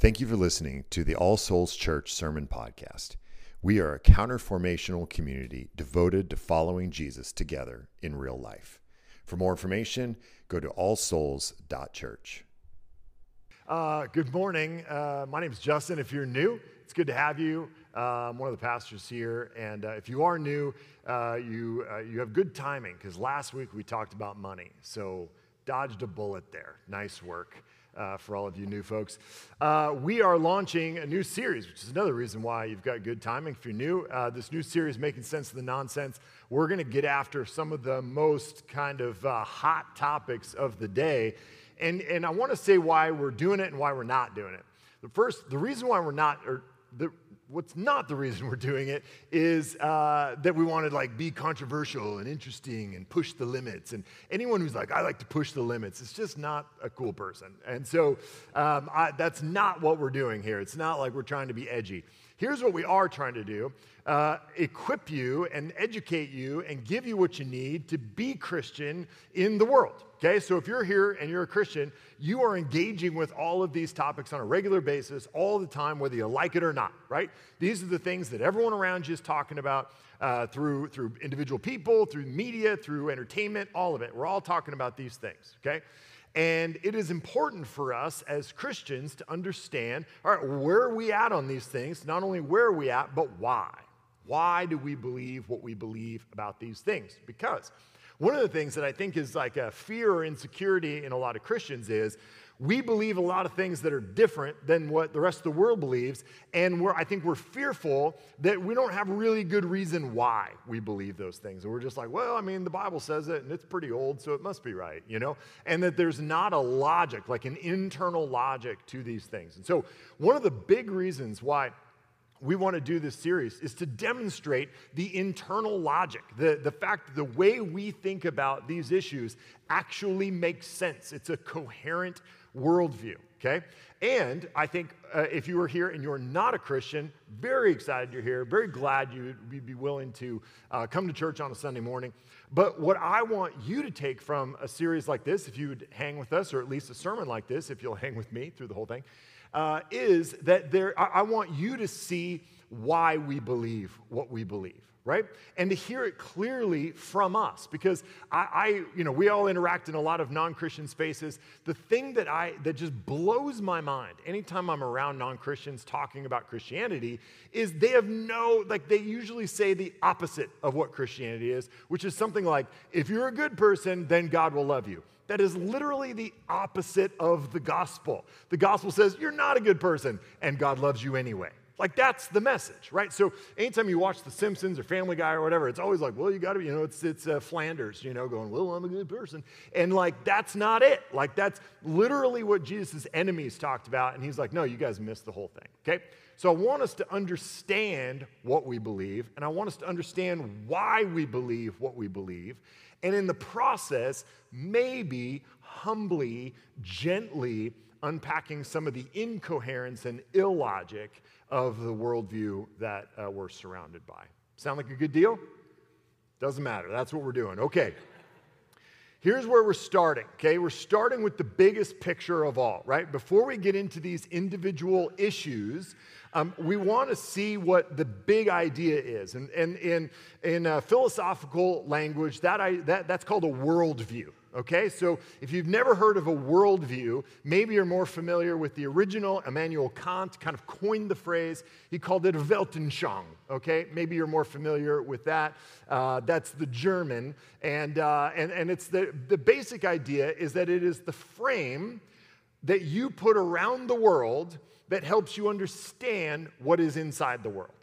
Thank you for listening to the All Souls Church Sermon Podcast. We are a counterformational community devoted to following Jesus together in real life. For more information, go to allsouls.church. Uh, good morning. Uh, my name is Justin. If you're new, it's good to have you. Uh, I'm one of the pastors here, and uh, if you are new, uh, you uh, you have good timing because last week we talked about money, so dodged a bullet there. Nice work uh, for all of you new folks. Uh, we are launching a new series, which is another reason why you've got good timing. If you're new, uh, this new series, Making Sense of the Nonsense, we're going to get after some of the most kind of uh, hot topics of the day. And, and I want to say why we're doing it and why we're not doing it. The first, the reason why we're not, or the, what's not the reason we're doing it is uh, that we want to like be controversial and interesting and push the limits. And anyone who's like i like to push the limits it's just not a cool person. And so um, I, that's not what we're doing here. It's not like we're trying to be edgy here's what we are trying to do uh, equip you and educate you and give you what you need to be christian in the world Okay, so if you're here and you're a Christian, you are engaging with all of these topics on a regular basis, all the time, whether you like it or not, right? These are the things that everyone around you is talking about uh, through, through individual people, through media, through entertainment, all of it. We're all talking about these things, okay? And it is important for us as Christians to understand all right, where are we at on these things? Not only where are we at, but why. Why do we believe what we believe about these things? Because one of the things that I think is like a fear or insecurity in a lot of Christians is we believe a lot of things that are different than what the rest of the world believes. And we're, I think we're fearful that we don't have really good reason why we believe those things. And we're just like, well, I mean, the Bible says it and it's pretty old, so it must be right, you know? And that there's not a logic, like an internal logic to these things. And so, one of the big reasons why we want to do this series is to demonstrate the internal logic, the, the fact that the way we think about these issues actually makes sense. It's a coherent worldview, okay? And I think uh, if you are here and you're not a Christian, very excited you're here, very glad you'd be willing to uh, come to church on a Sunday morning. But what I want you to take from a series like this, if you would hang with us, or at least a sermon like this, if you'll hang with me through the whole thing, uh, is that there, I, I want you to see why we believe what we believe right? And to hear it clearly from us, because I, I, you know, we all interact in a lot of non-Christian spaces. The thing that I that just blows my mind anytime I'm around non-Christians talking about Christianity is they have no, like they usually say the opposite of what Christianity is, which is something like, if you're a good person, then God will love you. That is literally the opposite of the gospel. The gospel says you're not a good person and God loves you anyway. Like that's the message, right? So anytime you watch The Simpsons or Family Guy or whatever, it's always like, well, you got to, you know, it's it's uh, Flanders, you know, going, well, I'm a good person, and like that's not it. Like that's literally what Jesus' enemies talked about, and he's like, no, you guys missed the whole thing. Okay, so I want us to understand what we believe, and I want us to understand why we believe what we believe, and in the process, maybe humbly, gently unpacking some of the incoherence and illogic of the worldview that uh, we're surrounded by. Sound like a good deal? Doesn't matter. That's what we're doing. Okay. Here's where we're starting, okay? We're starting with the biggest picture of all, right? Before we get into these individual issues, um, we want to see what the big idea is. And, and in, in uh, philosophical language, that, I, that, that's called a worldview. Okay, so if you've never heard of a worldview, maybe you're more familiar with the original. Immanuel Kant kind of coined the phrase. He called it Weltanschauung. Okay, maybe you're more familiar with that. Uh, that's the German, and uh, and and it's the the basic idea is that it is the frame that you put around the world that helps you understand what is inside the world.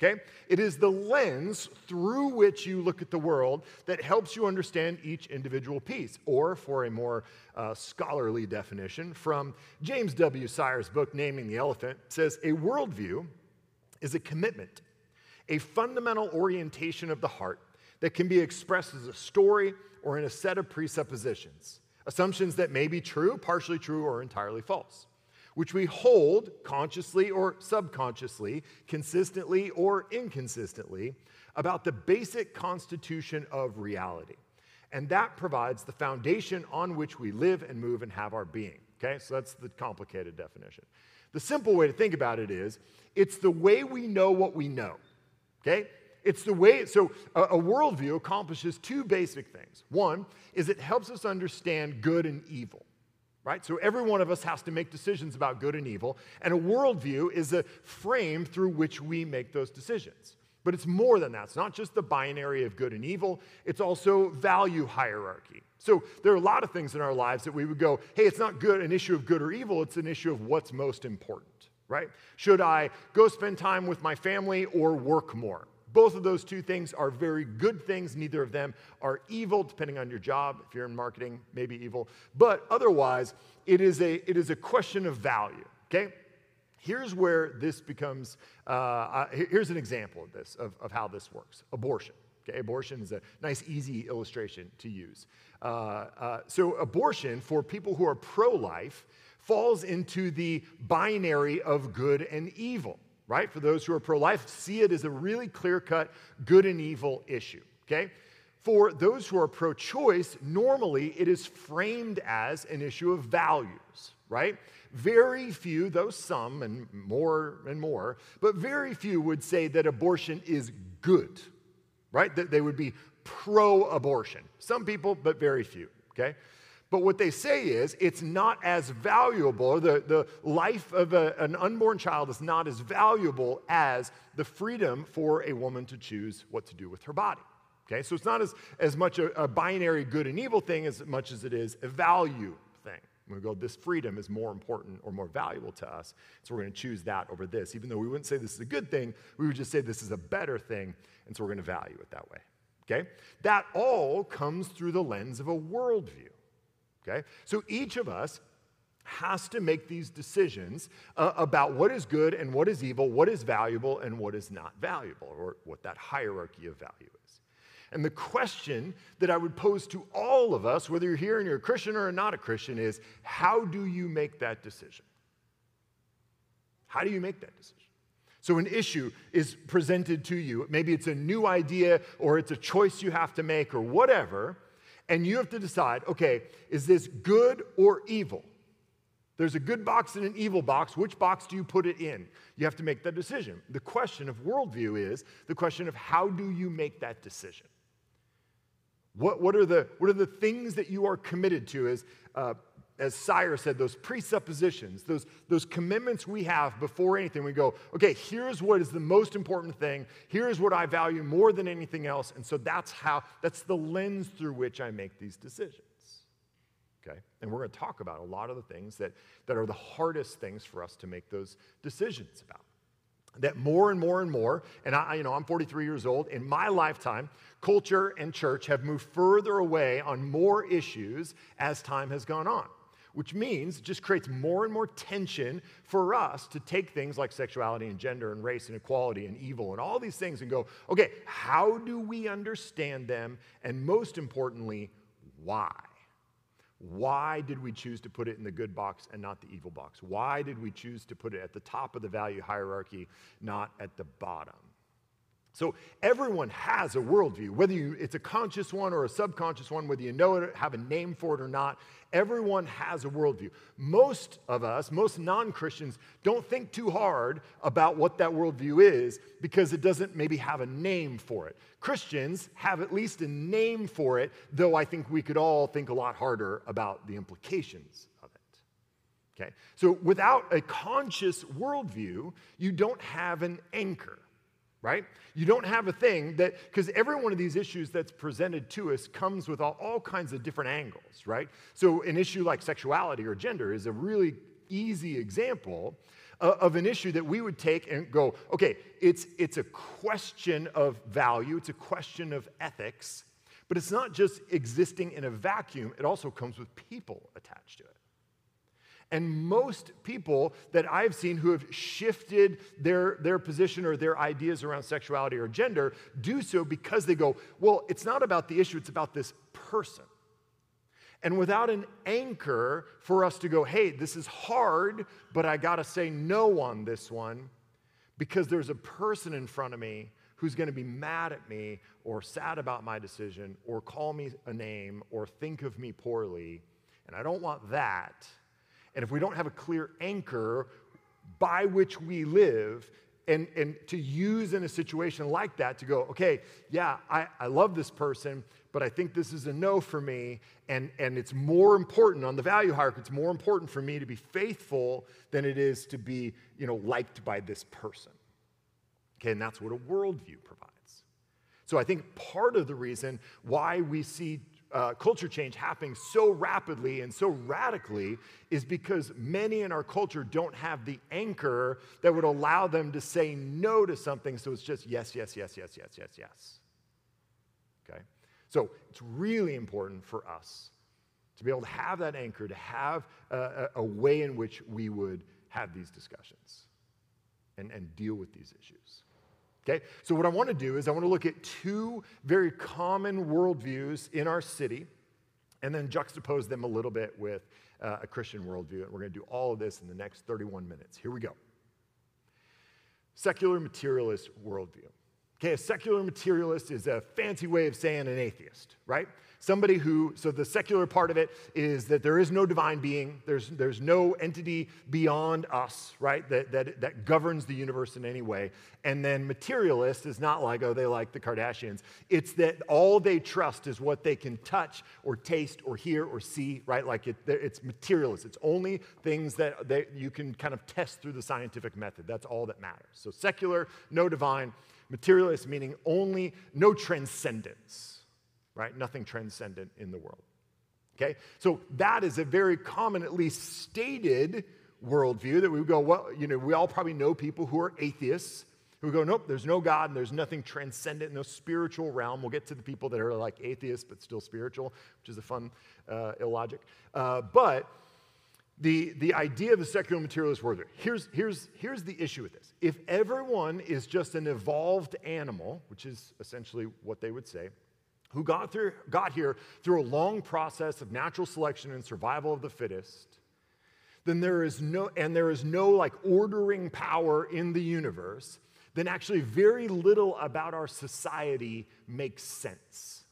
Okay? It is the lens through which you look at the world that helps you understand each individual piece. Or, for a more uh, scholarly definition, from James W. Sire's book, Naming the Elephant, says a worldview is a commitment, a fundamental orientation of the heart that can be expressed as a story or in a set of presuppositions, assumptions that may be true, partially true, or entirely false which we hold consciously or subconsciously, consistently or inconsistently, about the basic constitution of reality. And that provides the foundation on which we live and move and have our being. Okay, so that's the complicated definition. The simple way to think about it is it's the way we know what we know. Okay? It's the way, so a, a worldview accomplishes two basic things. One is it helps us understand good and evil right? So every one of us has to make decisions about good and evil, and a worldview is a frame through which we make those decisions. But it's more than that. It's not just the binary of good and evil, it's also value hierarchy. So there are a lot of things in our lives that we would go, hey, it's not good an issue of good or evil, it's an issue of what's most important, right? Should I go spend time with my family or work more? Both of those two things are very good things. Neither of them are evil, depending on your job. If you're in marketing, maybe evil. But otherwise, it is a, it is a question of value, okay? Here's where this becomes, uh, uh, here's an example of this, of, of how this works abortion. Okay, abortion is a nice, easy illustration to use. Uh, uh, so, abortion for people who are pro life falls into the binary of good and evil right? For those who are pro life, see it as a really clear cut good and evil issue, okay? For those who are pro choice, normally it is framed as an issue of values, right? Very few, though some and more and more, but very few would say that abortion is good, right? That they would be pro abortion. Some people, but very few, okay? But what they say is it's not as valuable, the, the life of a, an unborn child is not as valuable as the freedom for a woman to choose what to do with her body. Okay, so it's not as, as much a, a binary good and evil thing as much as it is a value thing. We go, this freedom is more important or more valuable to us, so we're going to choose that over this. Even though we wouldn't say this is a good thing, we would just say this is a better thing, and so we're going to value it that way. Okay? That all comes through the lens of a worldview. Okay? So each of us has to make these decisions uh, about what is good and what is evil, what is valuable and what is not valuable, or what that hierarchy of value is. And the question that I would pose to all of us, whether you're here and you're a Christian or not a Christian, is how do you make that decision? How do you make that decision? So, an issue is presented to you. Maybe it's a new idea or it's a choice you have to make or whatever and you have to decide okay, is this good or evil? There's a good box and an evil box. Which box do you put it in? You have to make that decision. The question of worldview is the question of how do you make that decision? What, what, are, the, what are the things that you are committed to? As uh, as Sire said, those presuppositions, those, those commitments we have before anything, we go, okay, here's what is the most important thing. Here's what I value more than anything else. And so that's how, that's the lens through which I make these decisions. Okay? And we're going to talk about a lot of the things that, that are the hardest things for us to make those decisions about. That more and more and more, and I, you know, I'm 43 years old, in my lifetime, culture and church have moved further away on more issues as time has gone on which means just creates more and more tension for us to take things like sexuality and gender and race and equality and evil and all these things and go, okay, how do we understand them? And most importantly, why? Why did we choose to put it in the good box and not the evil box? Why did we choose to put it at the top of the value hierarchy, not at the bottom? So everyone has a worldview, whether you, it's a conscious one or a subconscious one, whether you know it, have a name for it or not. Everyone has a worldview. Most of us, most non Christians, don't think too hard about what that worldview is because it doesn't maybe have a name for it. Christians have at least a name for it, though I think we could all think a lot harder about the implications of it. Okay? So without a conscious worldview, you don't have an anchor right? You don't have a thing that, because every one of these issues that's presented to us comes with all, all, kinds of different angles, right? So, an issue like sexuality or gender is a really easy example of an issue that we would take and go, okay, it's, it's a question of value, it's a question of ethics, but it's not just existing in a vacuum, it also comes with people attached to it. And most people that I've seen who have shifted their, their position or their ideas around sexuality or gender do so because they go, well, it's not about the issue, it's about this person. And without an anchor for us to go, hey, this is hard, but I gotta say no on this one because there's a person in front of me who's gonna be mad at me or sad about my decision or call me a name or think of me poorly. And I don't want that. And if we don't have a clear anchor, by which we live and, and to use in a situation like that to go, okay, yeah, I, I love this person, but I think this is a no for me. And, and it's more important on the value hierarchy, it's more important for me to be faithful than it is to be, you know, liked by this person. Okay, and that's what a worldview provides. So I think part of the reason why we see uh, culture change happening so rapidly and so radically is because many in our culture don't have the anchor that would allow them to say no to something. So it's just yes, yes, yes, yes, yes, yes, yes. Okay? So it's really important for us to be able to have that anchor, to have a, a way in which we would have these discussions and, and deal with these issues. Okay? So, what I want to do is I want to look at two very common worldviews in our city and then juxtapose them a little bit with uh, a Christian worldview. And we're going to do all of this in the next 31 minutes. Here we go. Secular materialist worldview. Okay, a secular materialist is a fancy way of saying an atheist, right? Somebody who, so the secular part of it is that there is no divine being, there's, there's no entity beyond us, right, that, that, that governs the universe in any way. And then materialist is not like, oh, they like the Kardashians. It's that all they trust is what they can touch or taste or hear or see, right? Like it, it's materialist. It's only things that, that you can kind of test through the scientific method. That's all that matters. So secular, no divine. Materialist meaning only, no transcendence right? Nothing transcendent in the world. Okay? So that is a very common, at least stated worldview that we go, well, you know, we all probably know people who are atheists who go, nope, there's no God and there's nothing transcendent, in no spiritual realm. We'll get to the people that are like atheists but still spiritual, which is a fun uh, illogic. Uh, but the, the idea of the secular materialist worldview, here's, here's, here's the issue with this. If everyone is just an evolved animal, which is essentially what they would say, who got, through, got here through a long process of natural selection and survival of the fittest, then there is no, and there is no like ordering power in the universe, then actually very little about our society makes sense.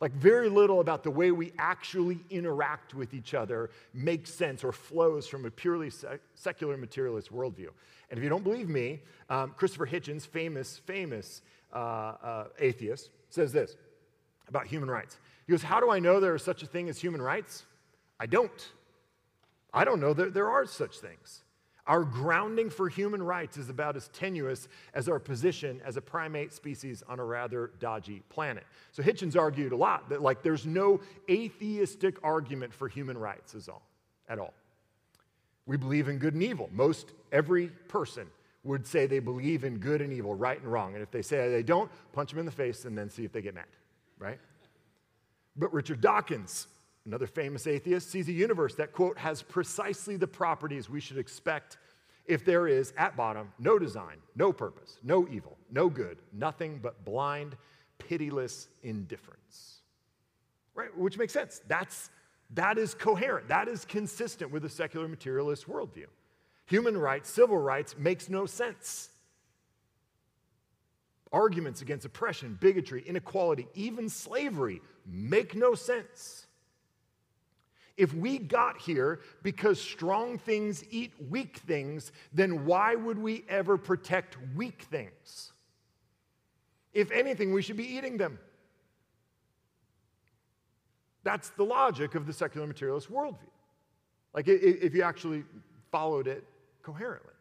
Like, very little about the way we actually interact with each other makes sense or flows from a purely sec- secular materialist worldview. And if you don't believe me, um, Christopher Hitchens, famous, famous uh, uh, atheist, says this about human rights. He goes, How do I know there is such a thing as human rights? I don't. I don't know that there are such things. Our grounding for human rights is about as tenuous as our position as a primate species on a rather dodgy planet. So Hitchens argued a lot that like there's no atheistic argument for human rights is all at all. We believe in good and evil. Most every person would say they believe in good and evil, right and wrong. And if they say they don't, punch them in the face and then see if they get mad right? But Richard Dawkins, another famous atheist, sees a universe that, quote, has precisely the properties we should expect if there is, at bottom, no design, no purpose, no evil, no good, nothing but blind, pitiless indifference. Right? Which makes sense. That's, that is coherent. That is consistent with the secular materialist worldview. Human rights, civil rights makes no sense arguments against oppression, bigotry, inequality, even slavery make no sense. If we got here because strong things eat weak things, then why would we ever protect weak things? If anything, we should be eating them. That's the logic of the secular materialist worldview. Like, if you actually followed it coherently.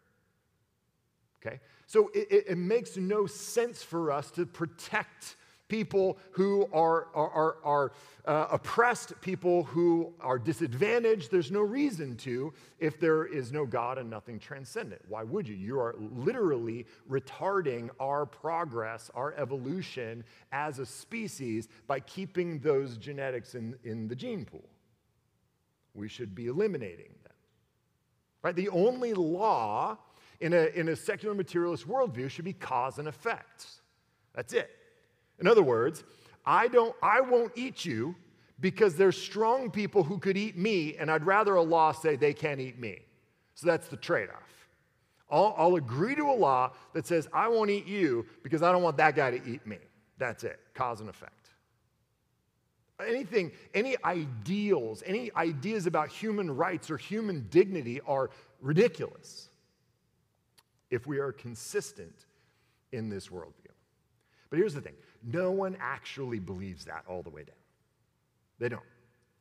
Okay? So it, it, makes no sense for us to protect people who are, are, are, are uh, oppressed, people who are disadvantaged. There's no reason to if there is no God and nothing transcendent. Why would you? You are literally retarding our progress, our evolution as a species by keeping those genetics in, in the gene pool. We should be eliminating them. Right? The only law in a, in a secular materialist worldview should be cause and effect. That's it. In other words, I, don't, I won't eat you because there's strong people who could eat me, and I'd rather a law say they can't eat me. So that's the trade off. I'll, I'll, agree to a law that says I won't eat you because I don't want that guy to eat me. That's it, cause and effect. Anything, any ideals, any ideas about human rights or human dignity are ridiculous. If we are consistent in this worldview. But here's the thing no one actually believes that all the way down. They don't.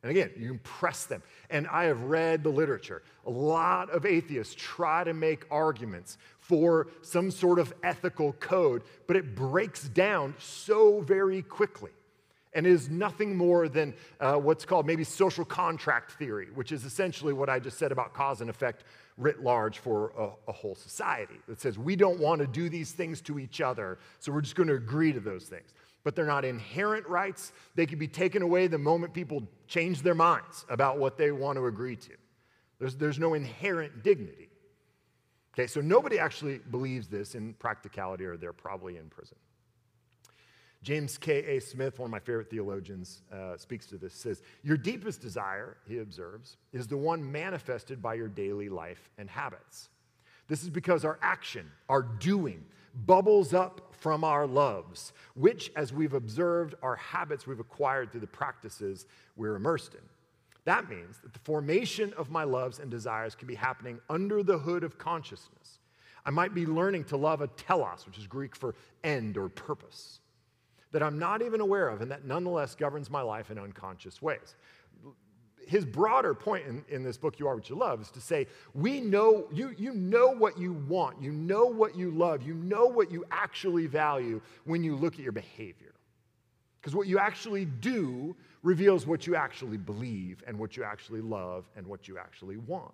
And again, you impress them. And I have read the literature. A lot of atheists try to make arguments for some sort of ethical code, but it breaks down so very quickly and is nothing more than uh, what's called maybe social contract theory, which is essentially what I just said about cause and effect writ large for a, a whole society that says we don't want to do these things to each other, so we're just going to agree to those things but they're not inherent rights. They can be taken away the moment people change their minds about what they want to agree to. There's, there's no inherent dignity. Okay, so nobody actually believes this in practicality, or they're probably in prison. James K.A. Smith, one of my favorite theologians, uh, speaks to this, says, Your deepest desire, he observes, is the one manifested by your daily life and habits. This is because our action, our doing, bubbles up from our loves, which, as we've observed, are habits we've acquired through the practices we're immersed in. That means that the formation of my loves and desires can be happening under the hood of consciousness. I might be learning to love a telos, which is Greek for end or purpose, that I'm not even aware of and that nonetheless governs my life in unconscious ways his broader point in, in this book, You Are What You Love, is to say, we know, you, you know what you want, you know what you love, you know what you actually value when you look at your behavior. Because what you actually do reveals what you actually believe and what you actually love and what you actually want.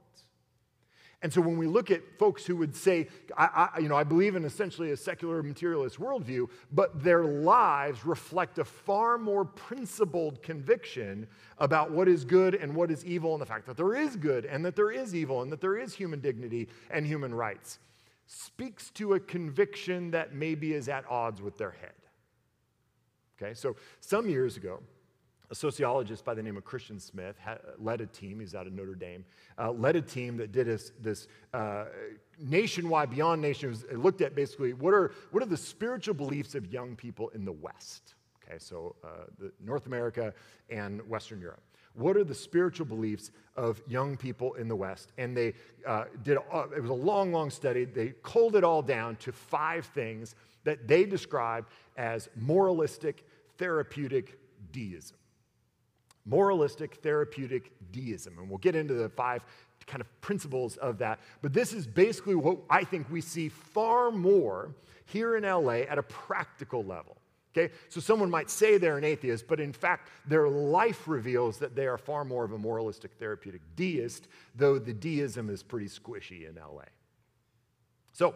And so when we look at folks who would say, I, I, you know, I believe in essentially a secular materialist worldview, but their lives reflect a far more principled conviction about what is good and what is evil, and the fact that there is good and that there is evil and that there is human dignity and human rights, speaks to a conviction that maybe is at odds with their head. Okay, so some years ago, a sociologist by the name of Christian Smith had, led a team, he's out of Notre Dame, uh, led a team that did this, this uh, nationwide, beyond nations, looked at basically what are, what are the spiritual beliefs of young people in the West? Okay, so uh, North America and Western Europe. What are the spiritual beliefs of young people in the West? And they uh, did, uh, it was a long, long study. They culled it all down to five things that they described as moralistic, therapeutic deism moralistic therapeutic deism. And we'll get into the five kind of principles of that. But this is basically what I think we see far more here in LA at a practical level. Okay? So someone might say they're an atheist, but in fact, their life reveals that they are far more of a moralistic therapeutic deist, though the deism is pretty squishy in LA. So,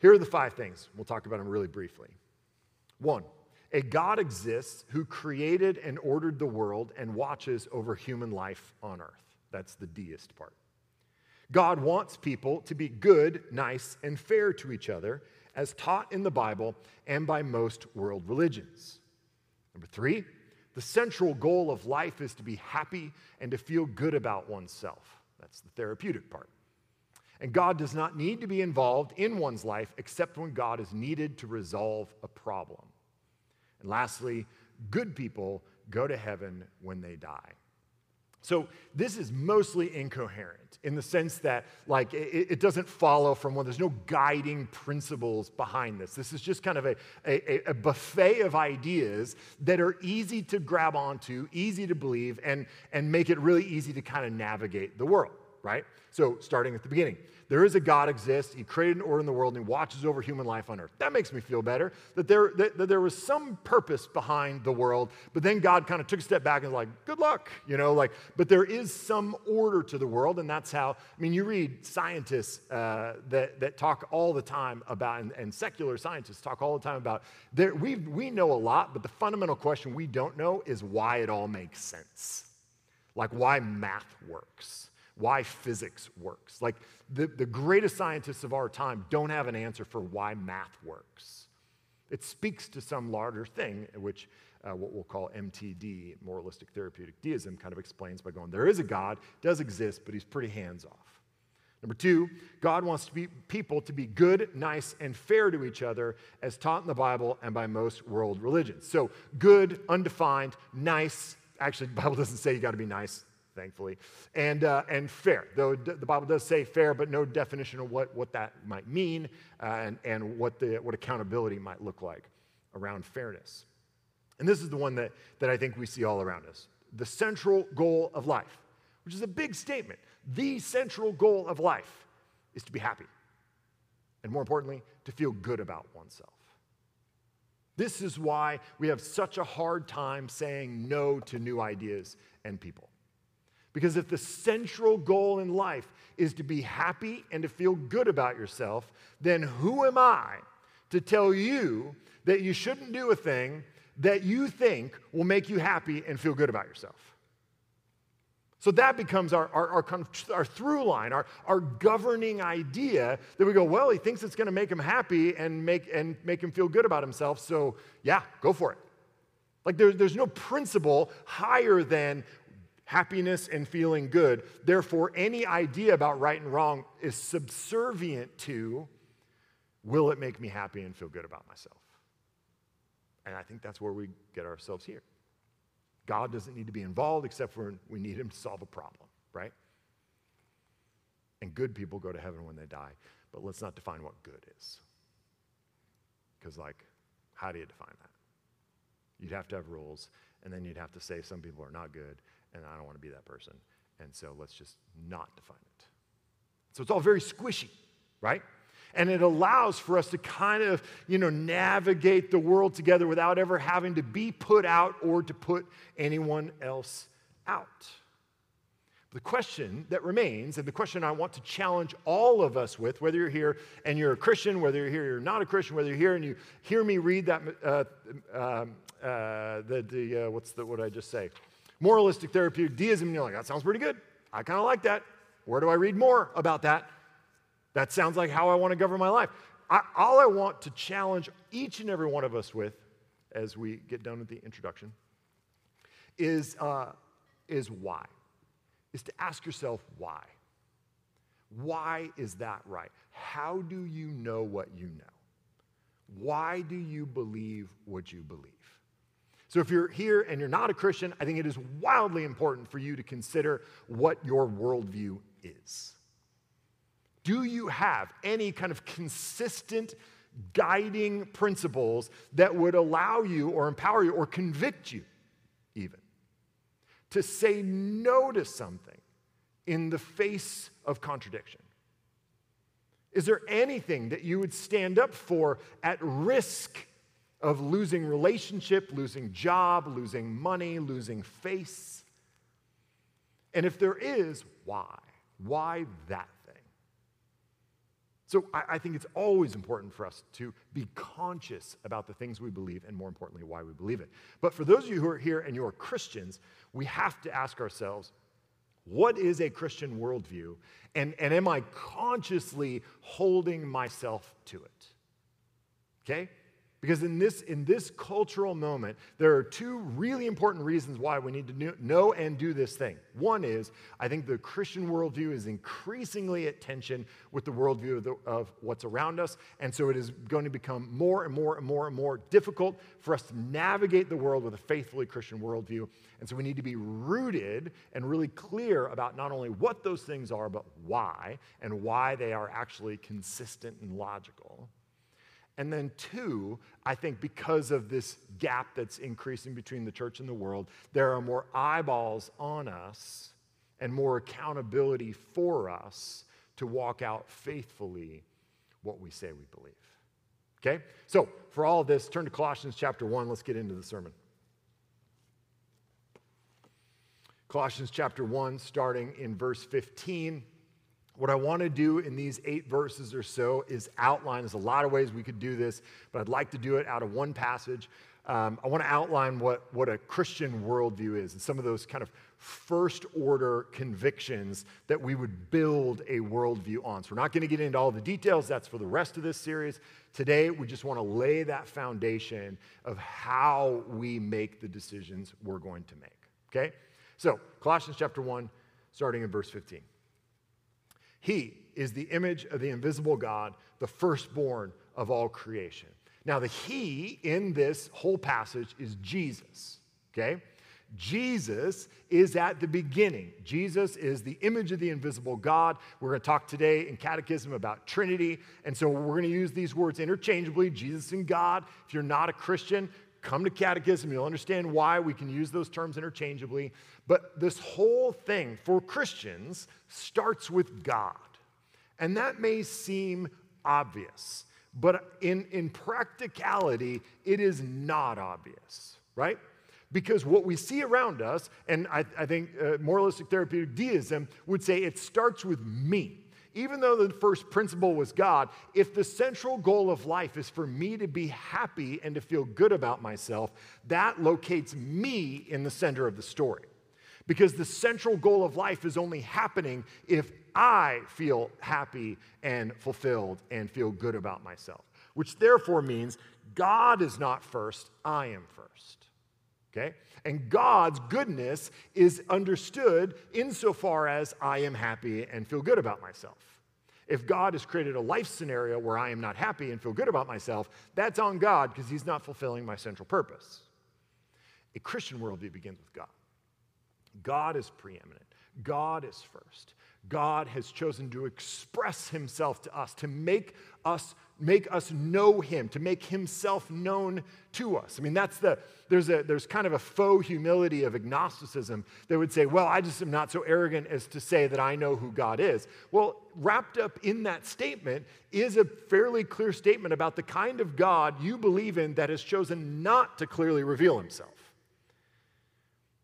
here are the five things. We'll talk about them really briefly. One, a God exists who created and ordered the world and watches over human life on earth. That's the deist part. God wants people to be good, nice, and fair to each other, as taught in the Bible and by most world religions. Number three, the central goal of life is to be happy and to feel good about oneself. That's the therapeutic part. And God does not need to be involved in one's life except when God is needed to resolve a problem. And lastly, good people go to heaven when they die. So this is mostly incoherent in the sense that, like, it, it, doesn't follow from one. There's no guiding principles behind this. This is just kind of a, a, a, buffet of ideas that are easy to grab onto, easy to believe, and, and make it really easy to kind of navigate the world, right? So starting at the beginning, there is a God exists. He created an order in the world and he watches over human life on earth. That makes me feel better that there, that, that there was some purpose behind the world, but then God kind of took a step back and was like, good luck, you know, like, but there is some order to the world. And that's how, I mean, you read scientists uh, that, that talk all the time about, and, and secular scientists talk all the time about, there, we, we know a lot, but the fundamental question we don't know is why it all makes sense. Like why math works why physics works. Like the, the greatest scientists of our time don't have an answer for why math works. It speaks to some larger thing, which uh, what we'll call MTD, moralistic therapeutic deism, kind of explains by going, there is a God, does exist, but he's pretty hands off. Number two, God wants to be, people to be good, nice, and fair to each other as taught in the Bible and by most world religions. So, good, undefined, nice. Actually, the Bible doesn't say you got to be nice thankfully, and, uh, and fair, though the Bible does say fair, but no definition of what, what that might mean uh, and, and what, the, what accountability might look like around fairness. And this is the one that, that I think we see all around us the central goal of life, which is a big statement. The central goal of life is to be happy, and more importantly, to feel good about oneself. This is why we have such a hard time saying no to new ideas and people. Because if the central goal in life is to be happy and to feel good about yourself, then who am I to tell you that you shouldn't do a thing that you think will make you happy and feel good about yourself? So that becomes our, our, our, our through line, our, our governing idea that we go, well, he thinks it's going to make him happy and make, and make him feel good about himself. So, yeah, go for it. Like there, there's no principle higher than happiness and feeling good. Therefore, any idea about right and wrong is subservient to will it make me happy and feel good about myself? And I think that's where we get ourselves here. God doesn't need to be involved except for we need him to solve a problem, right? And good people go to heaven when they die. But let's not define what good is. Because, like, how do you define that? You'd have to have rules, and then you'd have to say some people are not good, and I don't want to be that person. And so let's just not define it. So it's all very squishy, right? And it allows for us to kind of, you know, navigate the world together without ever having to be put out or to put anyone else out. The question that remains, and the question I want to challenge all of us with, whether you're here and you're a Christian, whether you're here, you're not a Christian, whether you're here and you hear me read that, uh, um, uh, the, the uh, what's the, what I just say? Moralistic therapeutic deism, and you're like, that sounds pretty good. I kind of like that. Where do I read more about that? That sounds like how I want to govern my life. I, all I want to challenge each and every one of us with as we get done with the introduction is, uh, is why. Is to ask yourself why. Why is that right? How do you know what you know? Why do you believe what you believe? So, if you're here and you're not a Christian, I think it is wildly important for you to consider what your worldview is. Do you have any kind of consistent guiding principles that would allow you or empower you or convict you, even, to say no to something in the face of contradiction? Is there anything that you would stand up for at risk of losing relationship, losing job, losing money, losing face? And if there is, why? Why that thing? so I, I, think it's always important for us to be conscious about the things we believe and more importantly, why we believe it. But for those of you who are here and you are Christians, we have to ask ourselves, what is a Christian worldview? And, and am I consciously holding myself to it? Okay? Because in this, in this cultural moment, there are two really important reasons why we need to know and do this thing. One is, I think the Christian worldview is increasingly at tension with the worldview of, the, of what's around us. And so it is going to become more and more and more and more difficult for us to navigate the world with a faithfully Christian worldview. And so we need to be rooted and really clear about not only what those things are, but why, and why they are actually consistent and logical. And then, two, I think because of this gap that's increasing between the church and the world, there are more eyeballs on us and more accountability for us to walk out faithfully what we say we believe. Okay? So, for all of this, turn to Colossians chapter 1. Let's get into the sermon. Colossians chapter 1, starting in verse 15. What I want to do in these eight verses or so is outline. There's a lot of ways we could do this, but I'd like to do it out of one passage. Um, I want to outline what, what a Christian worldview is and some of those kind of first order convictions that we would build a worldview on. So, we're not going to get into all the details, that's for the rest of this series. Today, we just want to lay that foundation of how we make the decisions we're going to make. Okay? So, Colossians chapter 1, starting in verse 15. He is the image of the invisible God, the firstborn of all creation. Now, the He in this whole passage is Jesus, okay? Jesus is at the beginning. Jesus is the image of the invisible God. We're going to talk today in Catechism about Trinity. And so we're going to use these words interchangeably Jesus and God. If you're not a Christian, come to Catechism. You'll understand why we can use those terms interchangeably. But this whole thing for Christians starts with God. And that may seem obvious, but in, in practicality, it is not obvious, right? Because what we see around us, and I, I think uh, moralistic therapeutic deism would say it starts with me. Even though the first principle was God, if the central goal of life is for me to be happy and to feel good about myself, that locates me in the center of the story. Because the central goal of life is only happening if I feel happy and fulfilled and feel good about myself, which therefore means God is not first, I am first okay? And God's goodness is understood insofar as I am happy and feel good about myself. If God has created a life scenario where I am not happy and feel good about myself, that's on God because He's not fulfilling my central purpose. A Christian worldview begins with God. God is preeminent, God is first. God has chosen to express himself to us, to make us make us know him, to make himself known to us. I mean, that's the there's a there's kind of a faux humility of agnosticism that would say, well, I just am not so arrogant as to say that I know who God is. Well, wrapped up in that statement is a fairly clear statement about the kind of God you believe in that has chosen not to clearly reveal himself.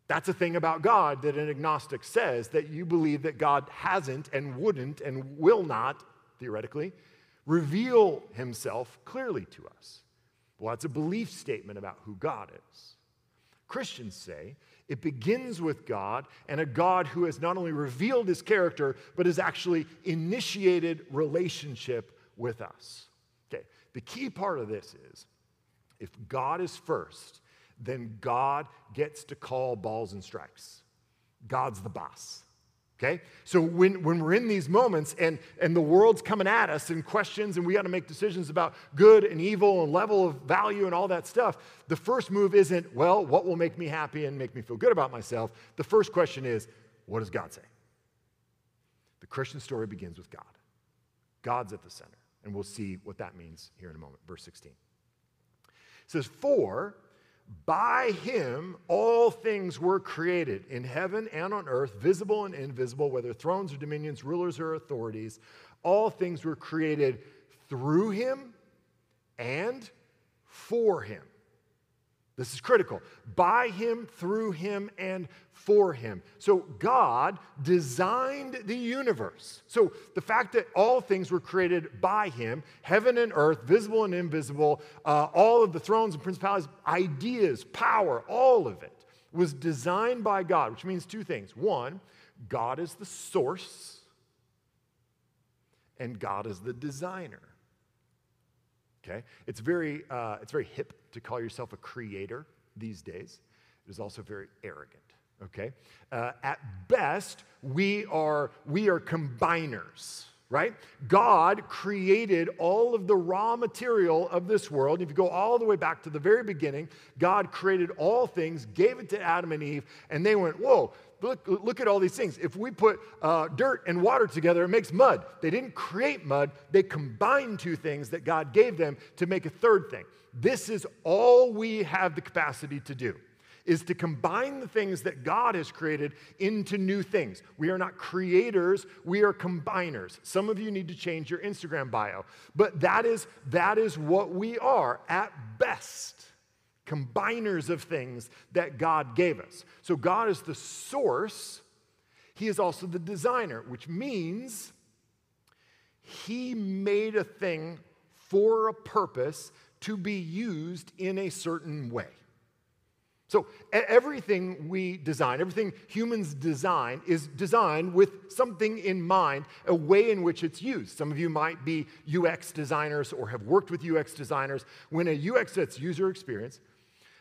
That's a thing about God that an agnostic says that you believe that God hasn't and wouldn't and will not, theoretically, reveal himself clearly to us. Well, that's a belief statement about who God is. Christians say it begins with God and a God who has not only revealed his character, but has actually initiated relationship with us. Okay, the key part of this is if God is first, then God gets to call balls and strikes. God's the boss. Okay? So when, when we're in these moments and, and the world's coming at us and questions and we got to make decisions about good and evil and level of value and all that stuff, the first move isn't, well, what will make me happy and make me feel good about myself? The first question is, what does God say? The Christian story begins with God. God's at the center. And we'll see what that means here in a moment. Verse 16. It says, For by him all things were created in heaven and on earth, visible and invisible, whether thrones or dominions, rulers or authorities. All things were created through him and for him. This is critical. By him, through him, and for him. So God designed the universe. So the fact that all things were created by him, heaven and earth, visible and invisible, uh, all of the thrones and principalities, ideas, power, all of it was designed by God, which means two things. One, God is the source, and God is the designer. Okay? It's very, uh, it's very hip to call yourself a creator these days. It is also very arrogant. Okay? Uh, at best, we are, we are combiners right? God created all of the raw material of this world. If you go all the way back to the very beginning, God created all things, gave it to Adam and Eve, and they went, Whoa, look, look at all these things. If we put uh, dirt and water together, it makes mud. They didn't create mud, they combined two things that God gave them to make a third thing. This is all we have the capacity to do is to combine the things that God has created into new things. We are not creators, we are combiners. Some of you need to change your Instagram bio, but that is that is what we are at best combiners of things that God gave us. So God is the source, He is also the designer, which means He made a thing for a purpose to be used in a certain way. So everything we design, everything humans design, is designed with something in mind, a way in which it's used. Some of you might be UX designers or have worked with UX designers. When a UX, that's user experience,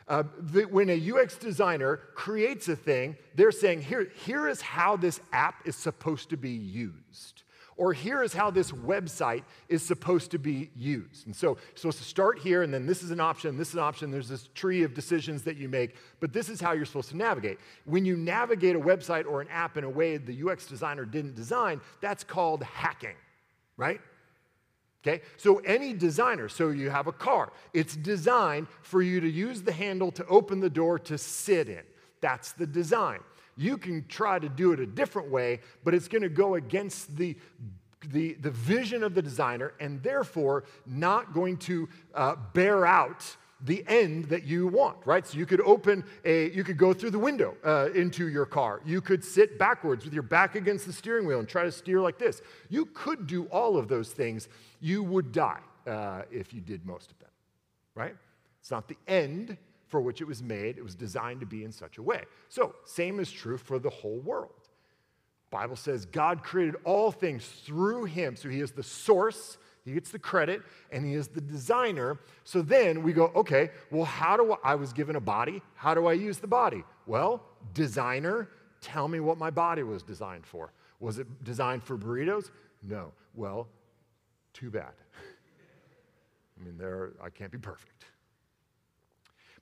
uh, when a UX designer creates a thing, they're saying, here, here is how this app is supposed to be used. Or here is how this website is supposed to be used. And so you're supposed to start here, and then this is an option, this is an option. There's this tree of decisions that you make, but this is how you're supposed to navigate. When you navigate a website or an app in a way the UX designer didn't design, that's called hacking, right? Okay, so any designer, so you have a car, it's designed for you to use the handle to open the door to sit in. That's the design. You can try to do it a different way, but it's going to go against the, the, the vision of the designer and therefore not going to uh, bear out the end that you want, right? So you could open a, you could go through the window uh, into your car. You could sit backwards with your back against the steering wheel and try to steer like this. You could do all of those things. You would die uh, if you did most of them, right? It's not the end, for which it was made. It was designed to be in such a way. So, same is true for the whole world. Bible says God created all things through him. So he is the source, he gets the credit, and he is the designer. So then we go, okay, well, how do I, I was given a body? How do I use the body? Well, designer, tell me what my body was designed for. Was it designed for burritos? No. Well, too bad. I mean, there I can't be perfect.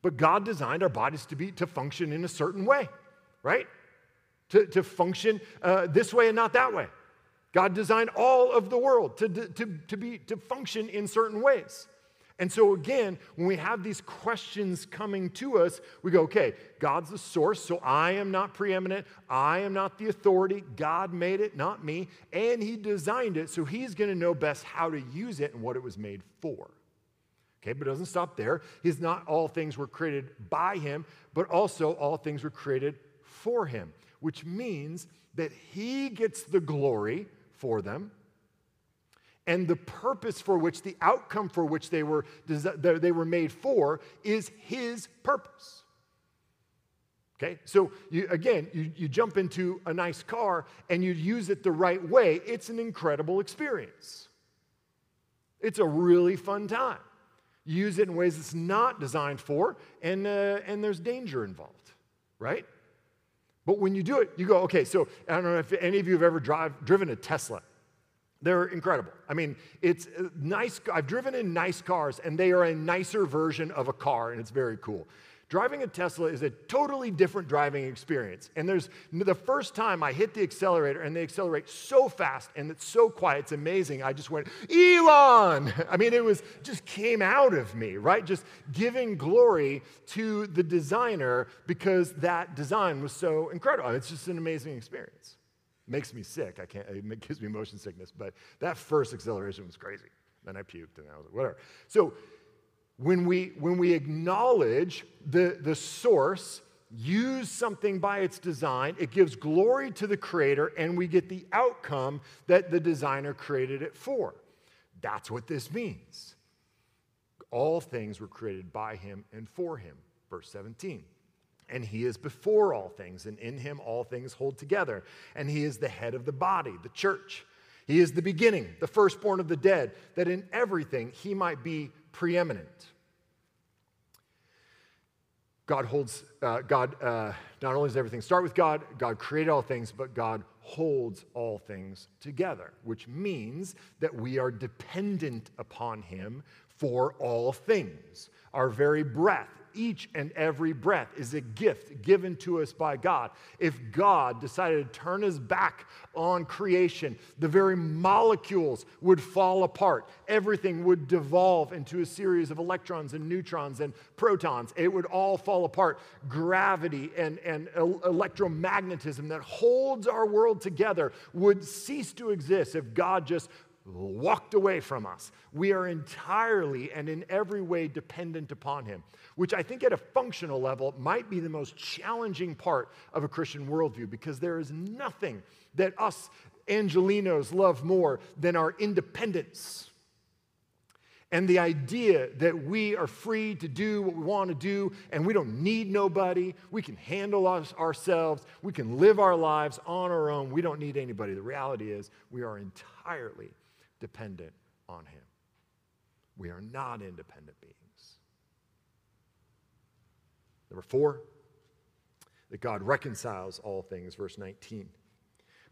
But God designed our bodies to be to function in a certain way, right? To, to function uh, this way and not that way. God designed all of the world to, to, to, be, to function in certain ways. And so, again, when we have these questions coming to us, we go, okay, God's the source, so I am not preeminent. I am not the authority. God made it, not me. And He designed it, so He's going to know best how to use it and what it was made for. Okay, but it doesn't stop there. He's not all things were created by him, but also all things were created for him, which means that he gets the glory for them. And the purpose for which, the outcome for which they were, they were made for, is his purpose. Okay, so you, again, you, you jump into a nice car and you use it the right way, it's an incredible experience. It's a really fun time use it in ways it's not designed for, and, uh, and there's danger involved, right? But when you do it, you go, okay, so I don't know if any of you have ever drive, driven a Tesla. They're incredible. I mean, it's uh, nice. I've driven in nice cars, and they are a nicer version of a car, and it's very cool. Driving a Tesla is a totally different driving experience. And there's the first time I hit the accelerator and they accelerate so fast and it's so quiet, it's amazing. I just went, Elon! I mean, it was just came out of me, right? Just giving glory to the designer because that design was so incredible. It's just an amazing experience. Makes me sick. I can't, it gives me motion sickness, but that first acceleration was crazy. Then I puked and I was like, whatever. So when we, when we acknowledge the, the source, use something by its design, it gives glory to the creator, and we get the outcome that the designer created it for. That's what this means. All things were created by him and for him. Verse 17. And he is before all things, and in him all things hold together. And he is the head of the body, the church. He is the beginning, the firstborn of the dead, that in everything he might be preeminent. God holds, uh, God uh, not only does everything start with God, God created all things, but God holds all things together, which means that we are dependent upon Him for all things. Our very breath each and every breath is a gift given to us by God. If God decided to turn his back on creation, the very molecules would fall apart. Everything would devolve into a series of electrons and neutrons and protons. It would all fall apart. Gravity and, and electromagnetism that holds our world together would cease to exist if God just walked away from us. We are entirely and in every way dependent upon him, which I think at a functional level might be the most challenging part of a Christian worldview because there is nothing that us Angelenos love more than our independence. And the idea that we are free to do what we want to do and we don't need nobody, we can handle us ourselves, we can live our lives on our own, we don't need anybody. The reality is, we are entirely dependent on Him. We are not independent beings. Number four, that God reconciles all things, verse 19.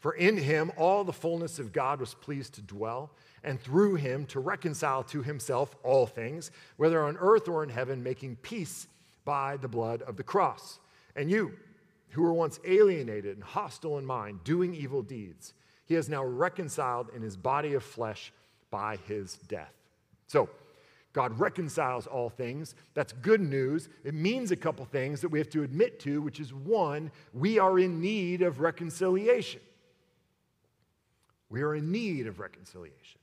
For in him all the fullness of God was pleased to dwell, and through him to reconcile to himself all things, whether on earth or in heaven, making peace by the blood of the cross. And you, who were once alienated and hostile in mind, doing evil deeds, he has now reconciled in his body of flesh by his death. So, God reconciles all things. That's good news. It means a couple things that we have to admit to, which is one, we are in need of reconciliation. We are in need of reconciliation.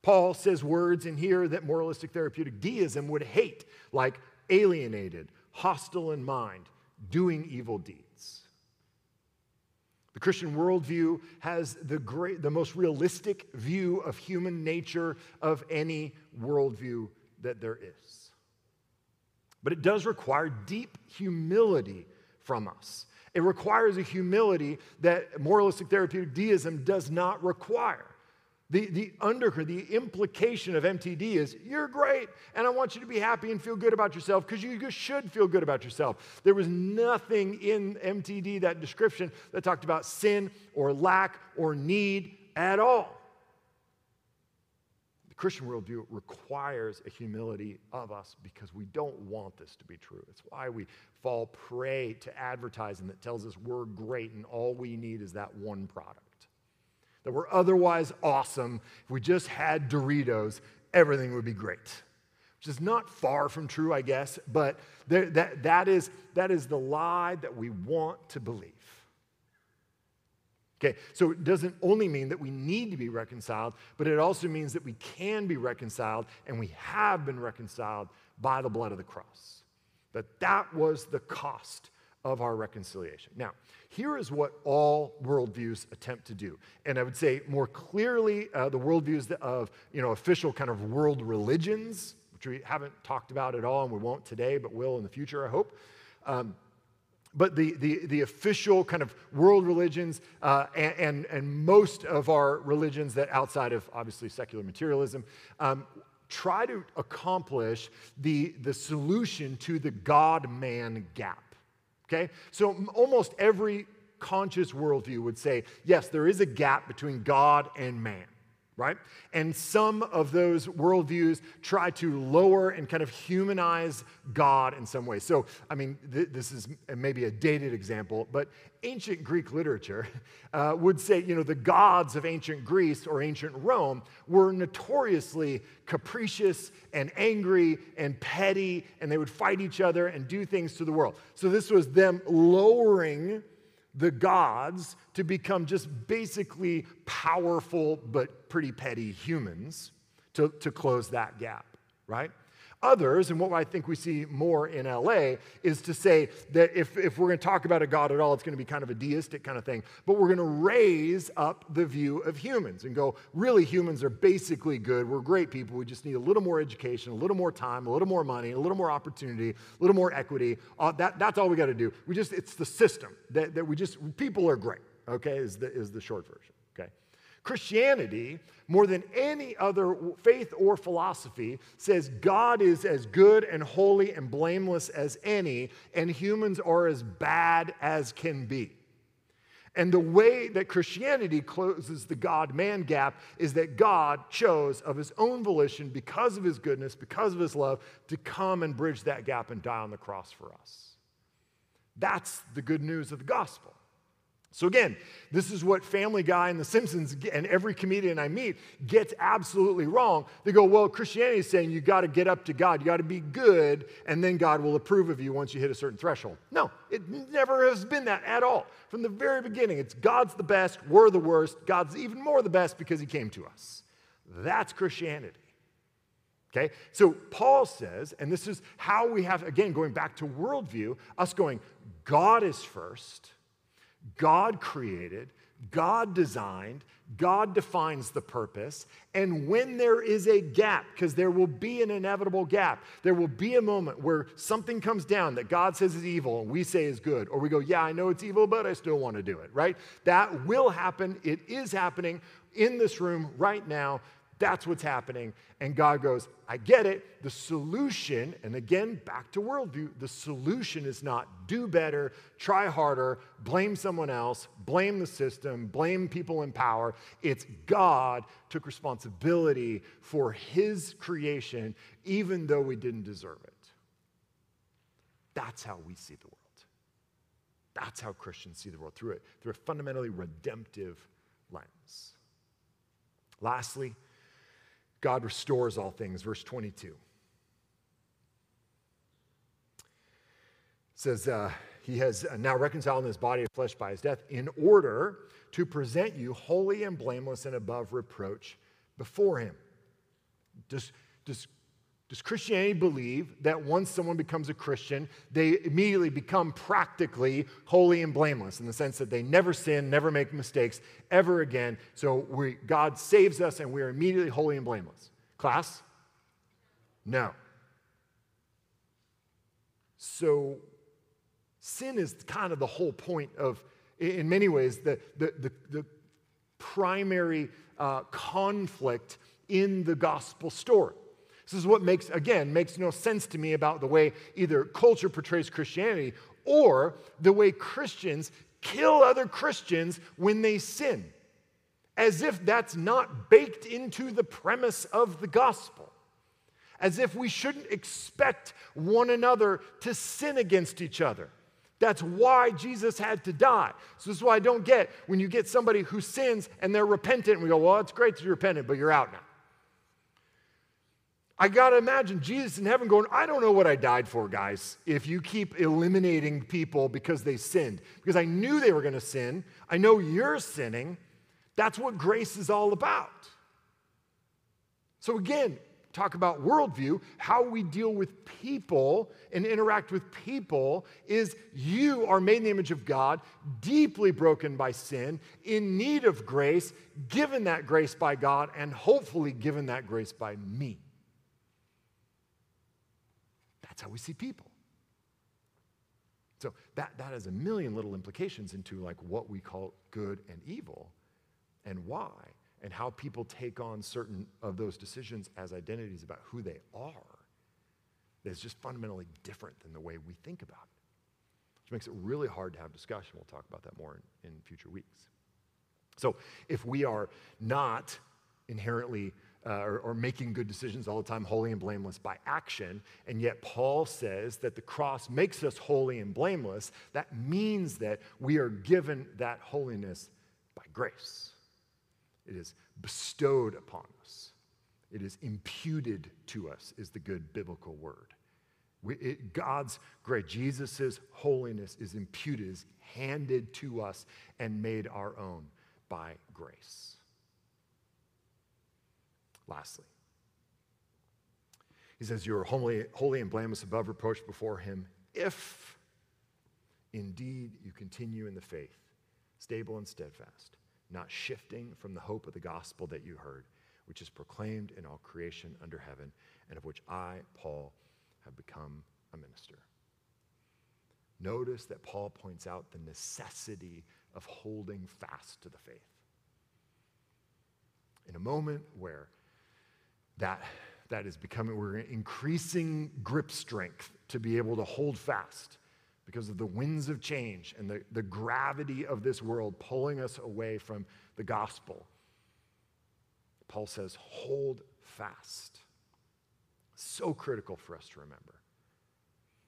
Paul says words in here that moralistic therapeutic deism would hate, like alienated, hostile in mind, doing evil deeds. The Christian worldview has the, great, the most realistic view of human nature of any worldview that there is. But it does require deep humility from us. It requires a humility that moralistic therapeutic deism does not require. The, the undercurrent, the implication of MTD is you're great, and I want you to be happy and feel good about yourself because you should feel good about yourself. There was nothing in MTD, that description, that talked about sin or lack or need at all. The Christian worldview requires a humility of us because we don't want this to be true. It's why we fall prey to advertising that tells us we're great and all we need is that one product. That we're otherwise awesome. If we just had Doritos, everything would be great. Which is not far from true, I guess, but there, that, that, is, that is the lie that we want to believe. Okay, so it doesn't only mean that we need to be reconciled, but it also means that we can be reconciled and we have been reconciled by the blood of the cross. That that was the cost of our reconciliation. Now, here is what all worldviews attempt to do. And I would say more clearly, uh, the worldviews of you know, official kind of world religions, which we haven't talked about at all and we won't today, but will in the future, I hope. Um, but the, the, the official kind of world religions uh, and, and, and, most of our religions that outside of obviously secular materialism um, try to accomplish the, the solution to the God man gap. Okay? So almost every conscious worldview would say, yes, there is a gap between God and man right? And some of those worldviews try to lower and kind of humanize God in some way. So, I mean, th- this is maybe a dated example, but ancient Greek literature uh, would say, you know, the gods of ancient Greece or ancient Rome were notoriously capricious and angry and petty, and they would fight each other and do things to the world. So, this was them lowering the gods to become just basically powerful but pretty petty humans to, to close that gap, right? Others, and what I think we see more in LA, is to say that if, if we're going to talk about a God at all, it's going to be kind of a deistic kind of thing. But we're going to raise up the view of humans and go, really, humans are basically good. We're great people. We just need a little more education, a little more time, a little more money, a little more opportunity, a little more equity. Uh, that, that's all we got to do. We just, it's the system that, that we just, people are great, okay, is the, is the short version. Christianity, more than any other faith or philosophy, says God is as good and holy and blameless as any, and humans are as bad as can be. And the way that Christianity closes the God man gap is that God chose, of his own volition, because of his goodness, because of his love, to come and bridge that gap and die on the cross for us. That's the good news of the gospel. So, again, this is what Family Guy and The Simpsons and every comedian I meet gets absolutely wrong. They go, Well, Christianity is saying you got to get up to God, you got to be good, and then God will approve of you once you hit a certain threshold. No, it never has been that at all. From the very beginning, it's God's the best, we're the worst, God's even more the best because he came to us. That's Christianity. Okay, so Paul says, and this is how we have, again, going back to worldview, us going, God is first God created, God designed, God defines the purpose. And when there is a gap, because there will be an inevitable gap, there will be a moment where something comes down that God says is evil and we say is good, or we go, Yeah, I know it's evil, but I still want to do it, right? That will happen. It is happening in this room right now. That's what's happening. And God goes, I get it. The solution, and again, back to worldview, the solution is not do better, try harder, blame someone else, blame the system, blame people in power. It's God took responsibility for his creation, even though we didn't deserve it. That's how we see the world. That's how Christians see the world through it, through a fundamentally redemptive lens. Lastly, God restores all things, verse 22. says, uh, He has now reconciled in his body of flesh by his death in order to present you holy and blameless and above reproach before him. Does, does does Christianity believe that once someone becomes a Christian, they immediately become practically holy and blameless in the sense that they never sin, never make mistakes ever again? So we, God saves us and we are immediately holy and blameless. Class? No. So sin is kind of the whole point of, in many ways, the, the, the, the primary uh, conflict in the gospel story. This is what makes, again, makes no sense to me about the way either culture portrays Christianity or the way Christians kill other Christians when they sin, as if that's not baked into the premise of the gospel, as if we shouldn't expect one another to sin against each other. That's why Jesus had to die. So, this is why I don't get when you get somebody who sins and they're repentant, and we go, Well, it's great that you're repentant, but you're out now. I got to imagine Jesus in heaven going, I don't know what I died for, guys, if you keep eliminating people because they sinned. Because I knew they were going to sin. I know you're sinning. That's what grace is all about. So, again, talk about worldview, how we deal with people and interact with people is you are made in the image of God, deeply broken by sin, in need of grace, given that grace by God, and hopefully given that grace by me. That's how we see people. So that, that has a million little implications into like what we call good and evil and why and how people take on certain of those decisions as identities about who they are that's just fundamentally different than the way we think about it which makes it really hard to have discussion we'll talk about that more in, in future weeks so if we are not inherently uh, or, or, making good decisions all the time, holy and blameless by action. And yet, Paul says that the cross makes us holy and blameless. That means that we are given that holiness by grace. It is bestowed upon us, it is imputed to us, is the good biblical word. We, it, God's grace, Jesus' holiness is imputed, is handed to us, and made our own by grace. Lastly, he says, You are holy, holy and blameless above reproach before him if indeed you continue in the faith, stable and steadfast, not shifting from the hope of the gospel that you heard, which is proclaimed in all creation under heaven, and of which I, Paul, have become a minister. Notice that Paul points out the necessity of holding fast to the faith. In a moment where that, that is becoming, we're increasing grip strength to be able to hold fast because of the winds of change and the, the gravity of this world pulling us away from the gospel. Paul says, hold fast. So critical for us to remember.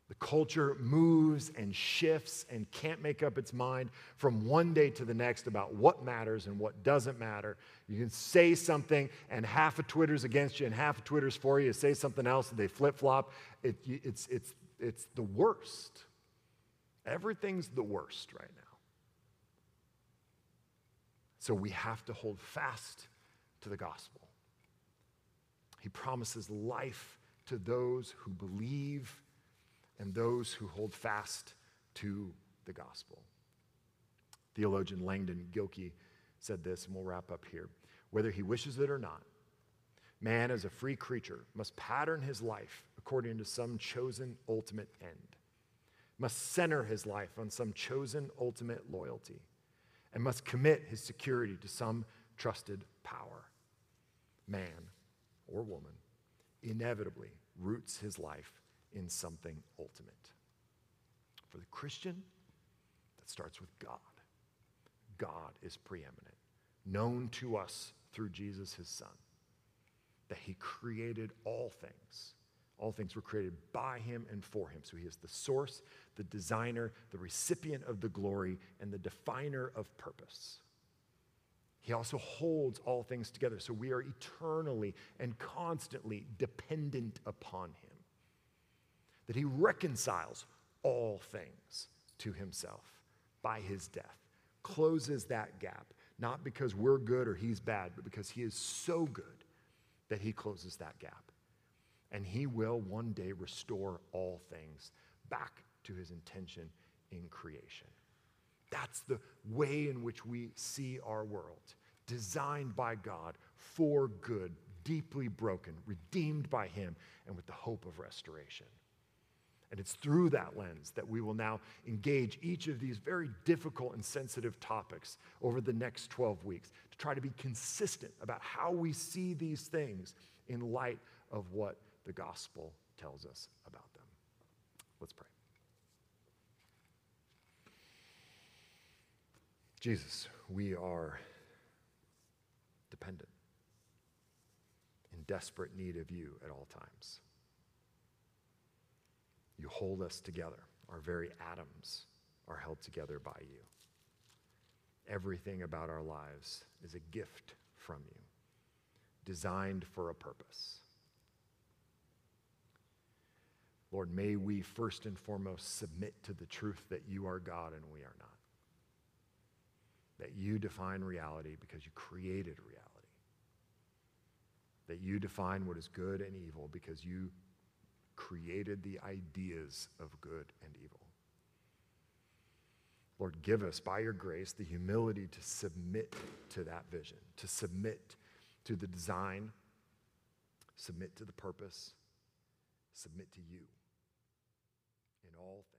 The culture moves and shifts and can't make up its mind from one day to the next about what matters and what doesn't matter. You can say something, and half of Twitter's against you, and half of Twitter's for you. Say something else, and they flip flop. It, it's, it's, it's the worst. Everything's the worst right now. So we have to hold fast to the gospel. He promises life to those who believe and those who hold fast to the gospel. Theologian Langdon Gilkey said this, and we'll wrap up here. Whether he wishes it or not, man as a free creature must pattern his life according to some chosen ultimate end, must center his life on some chosen ultimate loyalty, and must commit his security to some trusted power. man or woman, inevitably roots his life in something ultimate. For the Christian, that starts with God. God is preeminent, known to us through Jesus, his Son, that he created all things. All things were created by him and for him. So he is the source, the designer, the recipient of the glory, and the definer of purpose. He also holds all things together. So we are eternally and constantly dependent upon him. That he reconciles all things to himself by his death, closes that gap, not because we're good or he's bad, but because he is so good that he closes that gap. And he will one day restore all things back to his intention in creation. That's the way in which we see our world, designed by God for good, deeply broken, redeemed by him, and with the hope of restoration. And it's through that lens that we will now engage each of these very difficult and sensitive topics over the next 12 weeks to try to be consistent about how we see these things in light of what the gospel tells us about them. Let's pray. Jesus, we are dependent, in desperate need of you at all times. You hold us together. Our very atoms are held together by you. Everything about our lives is a gift from you, designed for a purpose. Lord, may we first and foremost submit to the truth that you are God and we are not. That you define reality because you created reality. That you define what is good and evil because you created the ideas of good and evil. Lord, give us, by your grace, the humility to submit to that vision, to submit to the design, submit to the purpose, submit to you in all things.